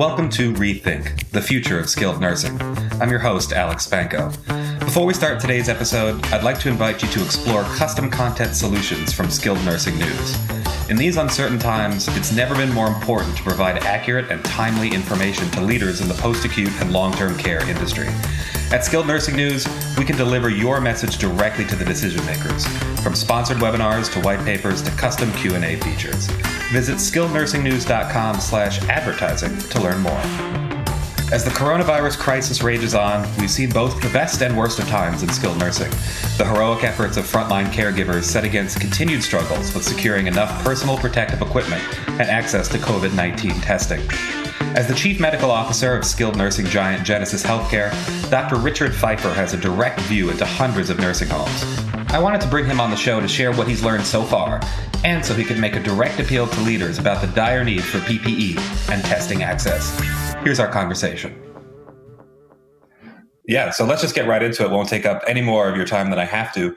Welcome to Rethink, the future of skilled nursing. I'm your host, Alex Spanko. Before we start today's episode, I'd like to invite you to explore custom content solutions from Skilled Nursing News. In these uncertain times, it's never been more important to provide accurate and timely information to leaders in the post-acute and long-term care industry. At Skilled Nursing News, we can deliver your message directly to the decision makers, from sponsored webinars to white papers to custom Q&A features. Visit skillednursingnews.com/advertising to learn more. As the coronavirus crisis rages on, we've seen both the best and worst of times in skilled nursing. The heroic efforts of frontline caregivers set against continued struggles with securing enough personal protective equipment and access to COVID 19 testing. As the Chief Medical Officer of skilled nursing giant Genesis Healthcare, Dr. Richard Feifer has a direct view into hundreds of nursing homes. I wanted to bring him on the show to share what he's learned so far, and so he could make a direct appeal to leaders about the dire need for PPE and testing access. Here's our conversation. Yeah, so let's just get right into it. Won't take up any more of your time than I have to.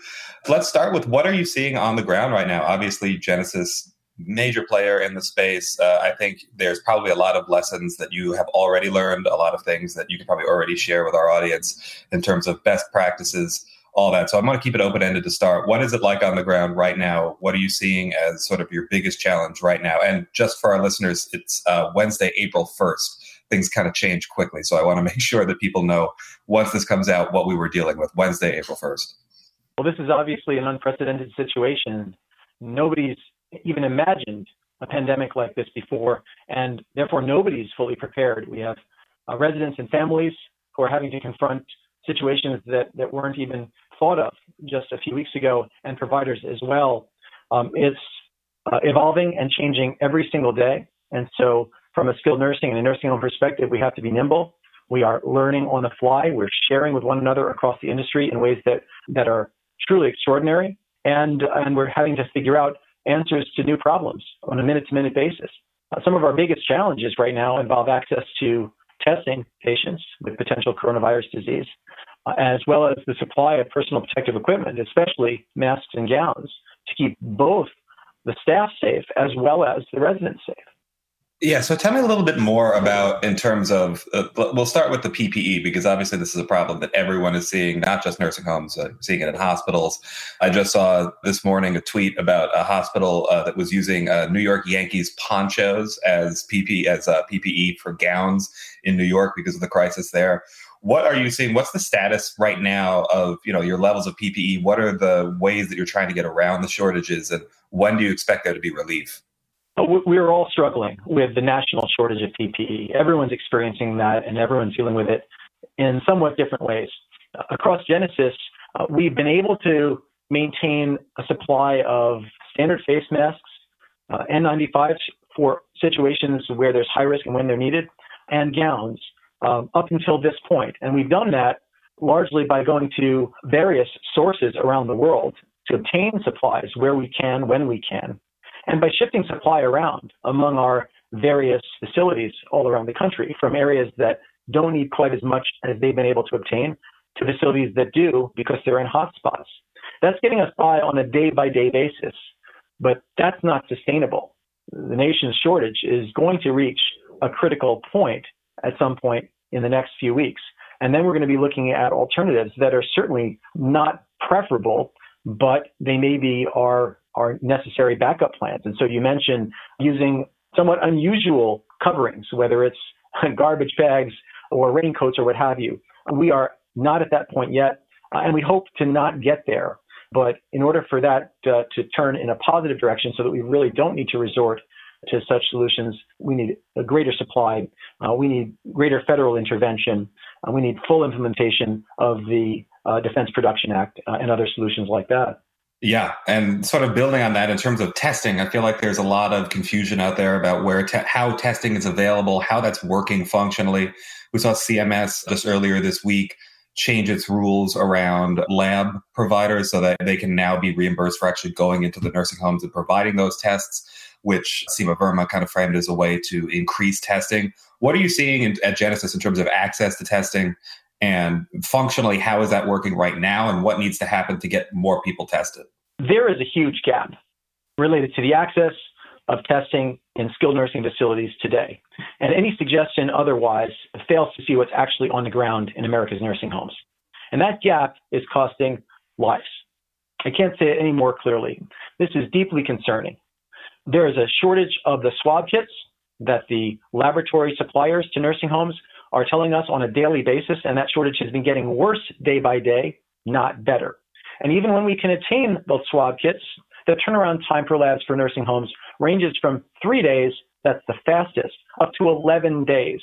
Let's start with what are you seeing on the ground right now? Obviously, Genesis major player in the space. Uh, I think there's probably a lot of lessons that you have already learned, a lot of things that you can probably already share with our audience in terms of best practices, all that. So I'm going to keep it open ended to start. What is it like on the ground right now? What are you seeing as sort of your biggest challenge right now? And just for our listeners, it's uh, Wednesday, April 1st things kind of change quickly. So I want to make sure that people know once this comes out what we were dealing with Wednesday, April 1st. Well, this is obviously an unprecedented situation. Nobody's even imagined a pandemic like this before, and therefore nobody's fully prepared. We have uh, residents and families who are having to confront situations that, that weren't even thought of just a few weeks ago, and providers as well. Um, it's uh, evolving and changing every single day. And so from a skilled nursing and a nursing home perspective, we have to be nimble. We are learning on the fly. We're sharing with one another across the industry in ways that, that are truly extraordinary. And, and we're having to figure out answers to new problems on a minute to minute basis. Uh, some of our biggest challenges right now involve access to testing patients with potential coronavirus disease, uh, as well as the supply of personal protective equipment, especially masks and gowns, to keep both the staff safe as well as the residents safe. Yeah, so tell me a little bit more about in terms of uh, we'll start with the PPE because obviously this is a problem that everyone is seeing, not just nursing homes, uh, seeing it in hospitals. I just saw this morning a tweet about a hospital uh, that was using uh, New York Yankees ponchos as PP as uh, PPE for gowns in New York because of the crisis there. What are you seeing? What's the status right now of you know your levels of PPE? What are the ways that you're trying to get around the shortages, and when do you expect there to be relief? We're all struggling with the national shortage of PPE. Everyone's experiencing that, and everyone's dealing with it in somewhat different ways. Across Genesis, uh, we've been able to maintain a supply of standard face masks, uh, N95s for situations where there's high risk and when they're needed, and gowns um, up until this point. And we've done that largely by going to various sources around the world to obtain supplies where we can, when we can. And by shifting supply around among our various facilities all around the country from areas that don't need quite as much as they've been able to obtain to facilities that do because they're in hotspots. That's getting us by on a day by day basis, but that's not sustainable. The nation's shortage is going to reach a critical point at some point in the next few weeks. And then we're going to be looking at alternatives that are certainly not preferable, but they maybe are are necessary backup plans. And so you mentioned using somewhat unusual coverings, whether it's garbage bags or raincoats or what have you. We are not at that point yet, uh, and we hope to not get there. But in order for that uh, to turn in a positive direction so that we really don't need to resort to such solutions, we need a greater supply. Uh, we need greater federal intervention. We need full implementation of the uh, Defense Production Act uh, and other solutions like that. Yeah, and sort of building on that in terms of testing, I feel like there's a lot of confusion out there about where te- how testing is available, how that's working functionally. We saw CMS just earlier this week change its rules around lab providers so that they can now be reimbursed for actually going into the nursing homes and providing those tests, which Seema Verma kind of framed as a way to increase testing. What are you seeing in, at Genesis in terms of access to testing and functionally, how is that working right now? And what needs to happen to get more people tested? There is a huge gap related to the access of testing in skilled nursing facilities today. And any suggestion otherwise fails to see what's actually on the ground in America's nursing homes. And that gap is costing lives. I can't say it any more clearly. This is deeply concerning. There is a shortage of the swab kits that the laboratory suppliers to nursing homes are telling us on a daily basis, and that shortage has been getting worse day by day, not better. And even when we can attain those swab kits, the turnaround time for labs for nursing homes ranges from three days, that's the fastest, up to 11 days.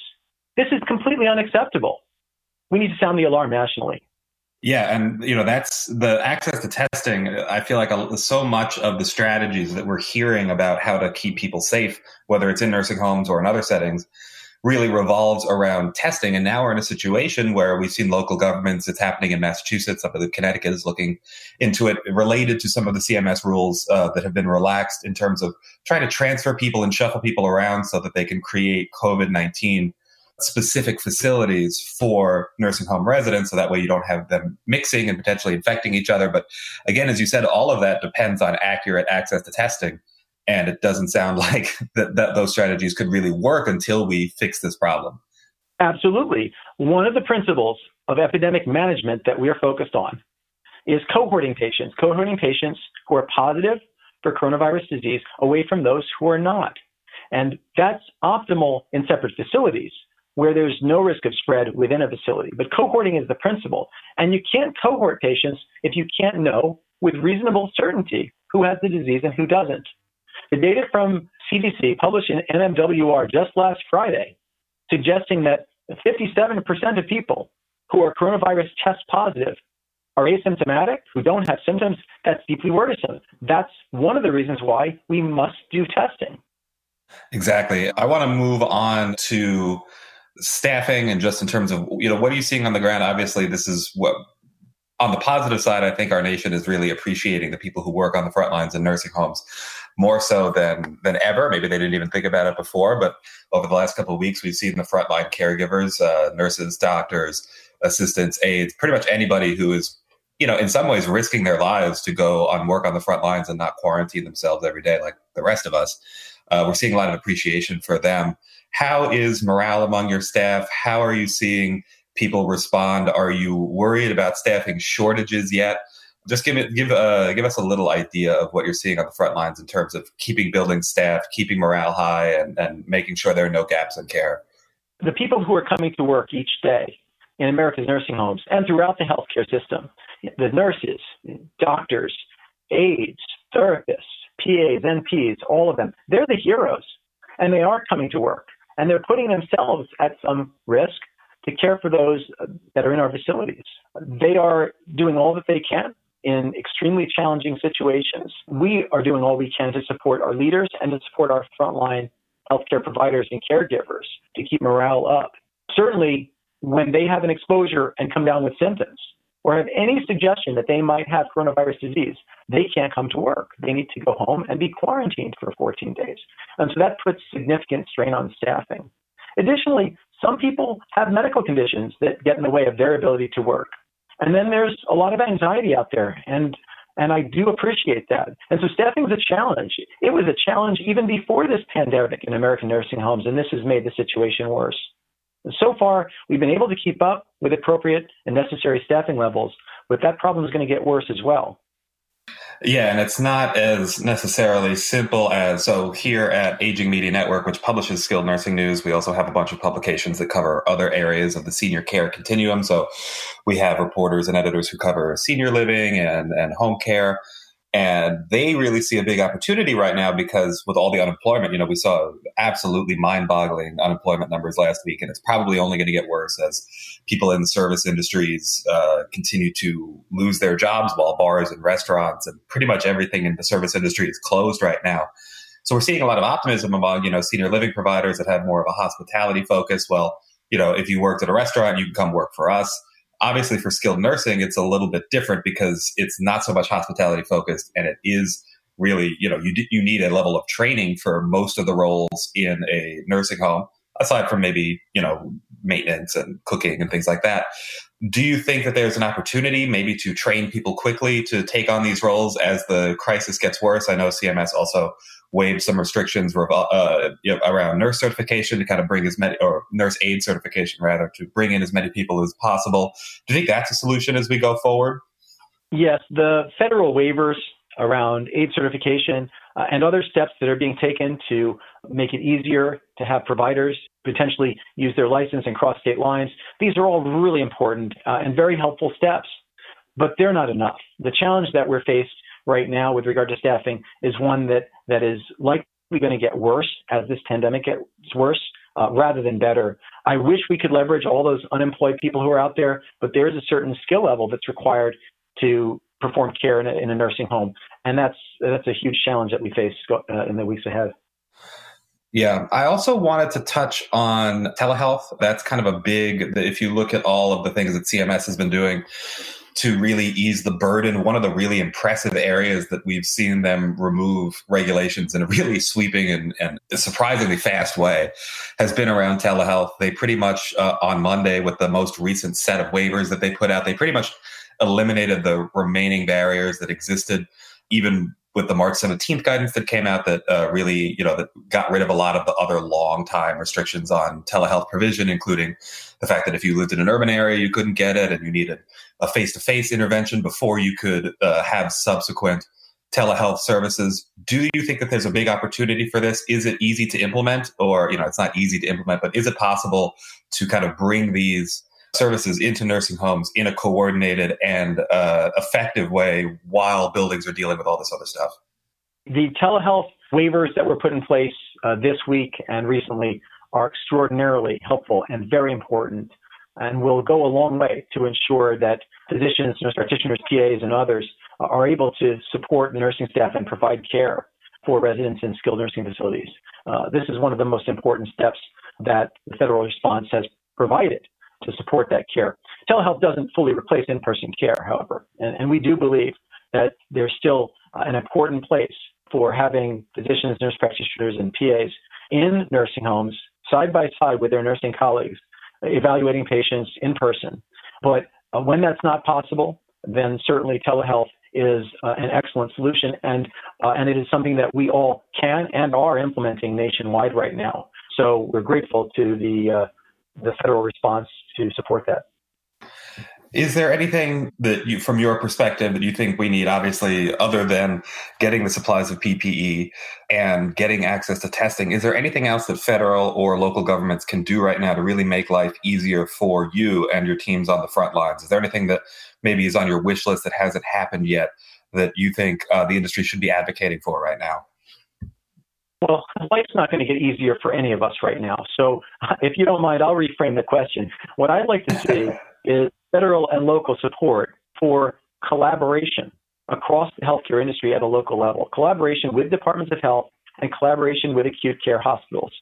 This is completely unacceptable. We need to sound the alarm nationally. Yeah, and you know that's the access to testing. I feel like a, so much of the strategies that we're hearing about how to keep people safe, whether it's in nursing homes or in other settings, really revolves around testing. And now we're in a situation where we've seen local governments. It's happening in Massachusetts. Up at Connecticut is looking into it, related to some of the CMS rules uh, that have been relaxed in terms of trying to transfer people and shuffle people around so that they can create COVID nineteen specific facilities for nursing home residents so that way you don't have them mixing and potentially infecting each other but again as you said all of that depends on accurate access to testing and it doesn't sound like that, that those strategies could really work until we fix this problem absolutely one of the principles of epidemic management that we are focused on is cohorting patients cohorting patients who are positive for coronavirus disease away from those who are not and that's optimal in separate facilities where there's no risk of spread within a facility. But cohorting is the principle. And you can't cohort patients if you can't know with reasonable certainty who has the disease and who doesn't. The data from CDC published in MMWR just last Friday suggesting that 57% of people who are coronavirus test positive are asymptomatic, who don't have symptoms. That's deeply worrisome. That's one of the reasons why we must do testing. Exactly. I want to move on to staffing and just in terms of you know what are you seeing on the ground obviously this is what on the positive side i think our nation is really appreciating the people who work on the front lines in nursing homes more so than than ever maybe they didn't even think about it before but over the last couple of weeks we've seen the frontline caregivers uh, nurses doctors assistants aides pretty much anybody who is you know in some ways risking their lives to go on work on the front lines and not quarantine themselves every day like the rest of us uh, we're seeing a lot of appreciation for them how is morale among your staff? How are you seeing people respond? Are you worried about staffing shortages yet? Just give it, give uh, give us a little idea of what you're seeing on the front lines in terms of keeping building staff, keeping morale high, and, and making sure there are no gaps in care. The people who are coming to work each day in America's nursing homes and throughout the healthcare system, the nurses, doctors, aides, therapists, PAs, NPs, all of them, they're the heroes, and they are coming to work and they're putting themselves at some risk to care for those that are in our facilities. They are doing all that they can in extremely challenging situations. We are doing all we can to support our leaders and to support our frontline healthcare providers and caregivers to keep morale up. Certainly, when they have an exposure and come down with symptoms, or have any suggestion that they might have coronavirus disease, they can't come to work. They need to go home and be quarantined for 14 days. And so that puts significant strain on staffing. Additionally, some people have medical conditions that get in the way of their ability to work. And then there's a lot of anxiety out there. And and I do appreciate that. And so staffing is a challenge. It was a challenge even before this pandemic in American nursing homes, and this has made the situation worse. So far, we've been able to keep up with appropriate and necessary staffing levels, but that problem is going to get worse as well. Yeah, and it's not as necessarily simple as so here at Aging Media Network, which publishes skilled nursing news, we also have a bunch of publications that cover other areas of the senior care continuum. So we have reporters and editors who cover senior living and, and home care. And they really see a big opportunity right now because with all the unemployment, you know, we saw absolutely mind boggling unemployment numbers last week. And it's probably only going to get worse as people in the service industries uh, continue to lose their jobs while bars and restaurants and pretty much everything in the service industry is closed right now. So we're seeing a lot of optimism among, you know, senior living providers that have more of a hospitality focus. Well, you know, if you worked at a restaurant, you can come work for us obviously for skilled nursing it's a little bit different because it's not so much hospitality focused and it is really you know you you need a level of training for most of the roles in a nursing home aside from maybe you know maintenance and cooking and things like that. Do you think that there's an opportunity maybe to train people quickly to take on these roles as the crisis gets worse? I know CMS also waived some restrictions uh, you know, around nurse certification to kind of bring as many, or nurse aide certification rather, to bring in as many people as possible. Do you think that's a solution as we go forward? Yes, the federal waivers around aide certification uh, and other steps that are being taken to make it easier to have providers potentially use their license and cross state lines. These are all really important uh, and very helpful steps, but they're not enough. The challenge that we're faced right now with regard to staffing is one that, that is likely going to get worse as this pandemic gets worse. Uh, rather than better. I wish we could leverage all those unemployed people who are out there, but there's a certain skill level that's required to perform care in a, in a nursing home, and that's that's a huge challenge that we face uh, in the weeks ahead. Yeah, I also wanted to touch on telehealth. That's kind of a big, if you look at all of the things that CMS has been doing, to really ease the burden. One of the really impressive areas that we've seen them remove regulations in a really sweeping and, and surprisingly fast way has been around telehealth. They pretty much, uh, on Monday, with the most recent set of waivers that they put out, they pretty much eliminated the remaining barriers that existed even with the March 17th guidance that came out that uh, really, you know, that got rid of a lot of the other long time restrictions on telehealth provision, including the fact that if you lived in an urban area, you couldn't get it and you needed a face to face intervention before you could uh, have subsequent telehealth services. Do you think that there's a big opportunity for this? Is it easy to implement or, you know, it's not easy to implement, but is it possible to kind of bring these services into nursing homes in a coordinated and uh, effective way while buildings are dealing with all this other stuff? The telehealth waivers that were put in place uh, this week and recently are extraordinarily helpful and very important and will go a long way to ensure that physicians, nurse practitioners, PAs, and others are able to support the nursing staff and provide care for residents in skilled nursing facilities. Uh, this is one of the most important steps that the federal response has provided to support that care. Telehealth doesn't fully replace in-person care, however, and, and we do believe that there's still uh, an important place for having physicians, nurse practitioners, and PAs in nursing homes side by side with their nursing colleagues, evaluating patients in person. But uh, when that's not possible, then certainly telehealth is uh, an excellent solution, and uh, and it is something that we all can and are implementing nationwide right now. So we're grateful to the uh, the federal response to support that. Is there anything that you, from your perspective, that you think we need, obviously, other than getting the supplies of PPE and getting access to testing? Is there anything else that federal or local governments can do right now to really make life easier for you and your teams on the front lines? Is there anything that maybe is on your wish list that hasn't happened yet that you think uh, the industry should be advocating for right now? Well, life's not going to get easier for any of us right now. So, if you don't mind, I'll reframe the question. What I'd like to see is federal and local support for collaboration across the healthcare industry at a local level, collaboration with departments of health and collaboration with acute care hospitals.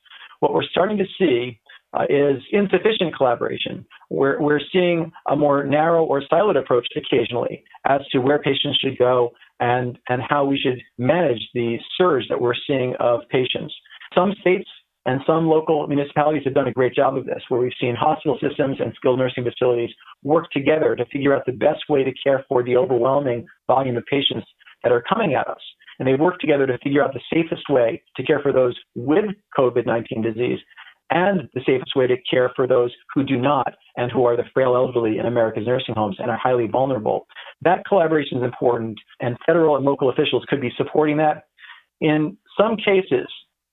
What we're starting to see uh, is insufficient collaboration. We're, we're seeing a more narrow or siloed approach occasionally as to where patients should go and, and how we should manage the surge that we're seeing of patients. Some states and some local municipalities have done a great job of this, where we've seen hospital systems and skilled nursing facilities work together to figure out the best way to care for the overwhelming volume of patients that are coming at us. And they work together to figure out the safest way to care for those with COVID 19 disease and the safest way to care for those who do not and who are the frail elderly in America's nursing homes and are highly vulnerable. That collaboration is important, and federal and local officials could be supporting that. In some cases,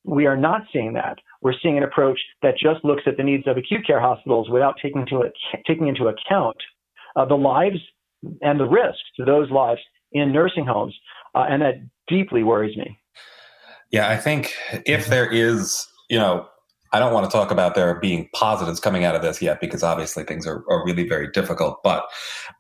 we are not seeing that. We're seeing an approach that just looks at the needs of acute care hospitals without taking into, taking into account uh, the lives and the risks to those lives in nursing homes. Uh, and that deeply worries me. Yeah, I think if there is, you know, I don't want to talk about there being positives coming out of this yet because obviously things are, are really very difficult. But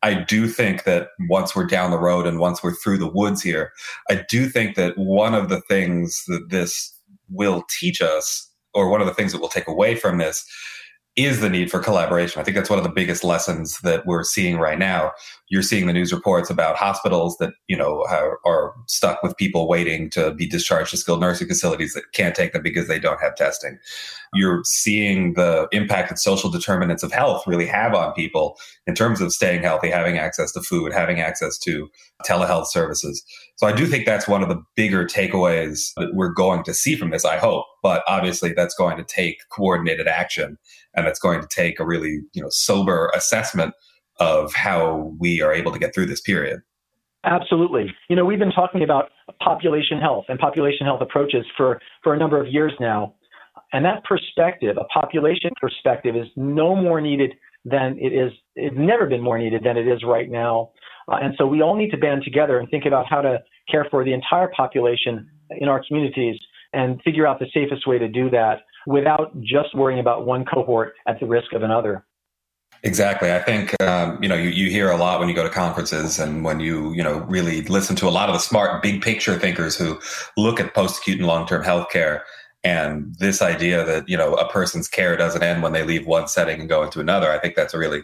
I do think that once we're down the road and once we're through the woods here, I do think that one of the things that this will teach us, or one of the things that we'll take away from this, is the need for collaboration. I think that's one of the biggest lessons that we're seeing right now. You're seeing the news reports about hospitals that, you know, are, are, stuck with people waiting to be discharged to skilled nursing facilities that can't take them because they don't have testing. You're seeing the impact that social determinants of health really have on people in terms of staying healthy, having access to food, having access to telehealth services. So I do think that's one of the bigger takeaways that we're going to see from this, I hope. But obviously that's going to take coordinated action and it's going to take a really, you know, sober assessment of how we are able to get through this period. Absolutely. You know, we've been talking about population health and population health approaches for, for a number of years now. And that perspective, a population perspective, is no more needed than it is, it's never been more needed than it is right now. Uh, and so we all need to band together and think about how to care for the entire population in our communities and figure out the safest way to do that without just worrying about one cohort at the risk of another. Exactly. I think um, you know you, you hear a lot when you go to conferences and when you you know really listen to a lot of the smart big picture thinkers who look at post acute and long term healthcare and this idea that you know a person's care doesn't end when they leave one setting and go into another. I think that's a really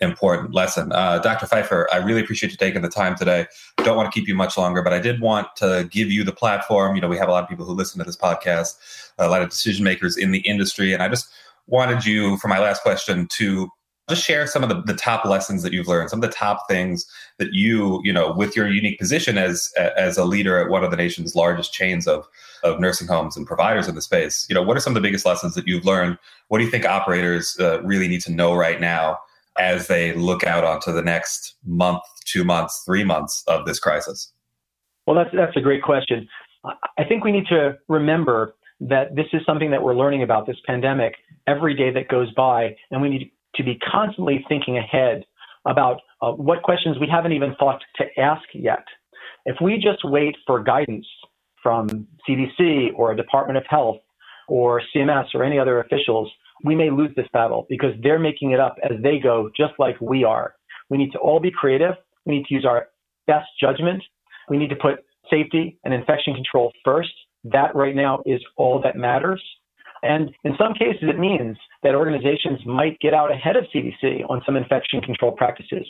important lesson. Uh, Dr. Feifer, I really appreciate you taking the time today. Don't want to keep you much longer, but I did want to give you the platform. You know, we have a lot of people who listen to this podcast, a lot of decision makers in the industry, and I just wanted you, for my last question, to just share some of the, the top lessons that you've learned, some of the top things that you, you know, with your unique position as as a leader at one of the nation's largest chains of of nursing homes and providers in the space. You know, what are some of the biggest lessons that you've learned? What do you think operators uh, really need to know right now as they look out onto the next month, two months, three months of this crisis? Well, that's that's a great question. I think we need to remember that this is something that we're learning about this pandemic every day that goes by, and we need to be constantly thinking ahead about uh, what questions we haven't even thought to ask yet. If we just wait for guidance from CDC or a Department of Health or CMS or any other officials, we may lose this battle because they're making it up as they go, just like we are. We need to all be creative. We need to use our best judgment. We need to put safety and infection control first. That right now is all that matters. And in some cases, it means that organizations might get out ahead of CDC on some infection control practices.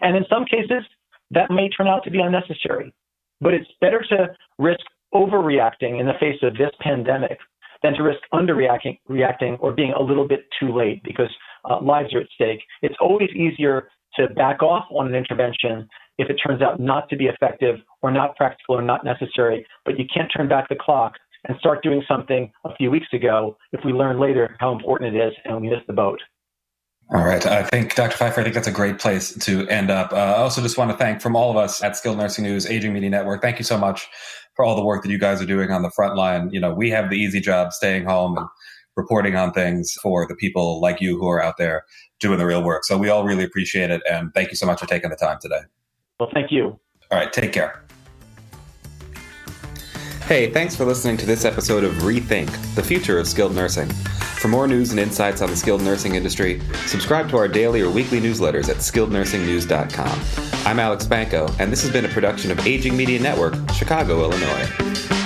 And in some cases, that may turn out to be unnecessary. But it's better to risk overreacting in the face of this pandemic than to risk underreacting reacting or being a little bit too late because uh, lives are at stake. It's always easier to back off on an intervention if it turns out not to be effective or not practical or not necessary, but you can't turn back the clock and start doing something a few weeks ago if we learn later how important it is and we miss the boat. All right. I think, Dr. Feifer, I think that's a great place to end up. Uh, I also just want to thank from all of us at Skilled Nursing News, Aging Media Network, thank you so much for all the work that you guys are doing on the front line. You know, we have the easy job staying home and reporting on things for the people like you who are out there doing the real work. So we all really appreciate it. And thank you so much for taking the time today. Well, thank you. All right. Take care. Hey, thanks for listening to this episode of Rethink, the future of skilled nursing. For more news and insights on the skilled nursing industry, subscribe to our daily or weekly newsletters at skillednursingnews.com. I'm Alex Spanko, and this has been a production of Aging Media Network, Chicago, Illinois.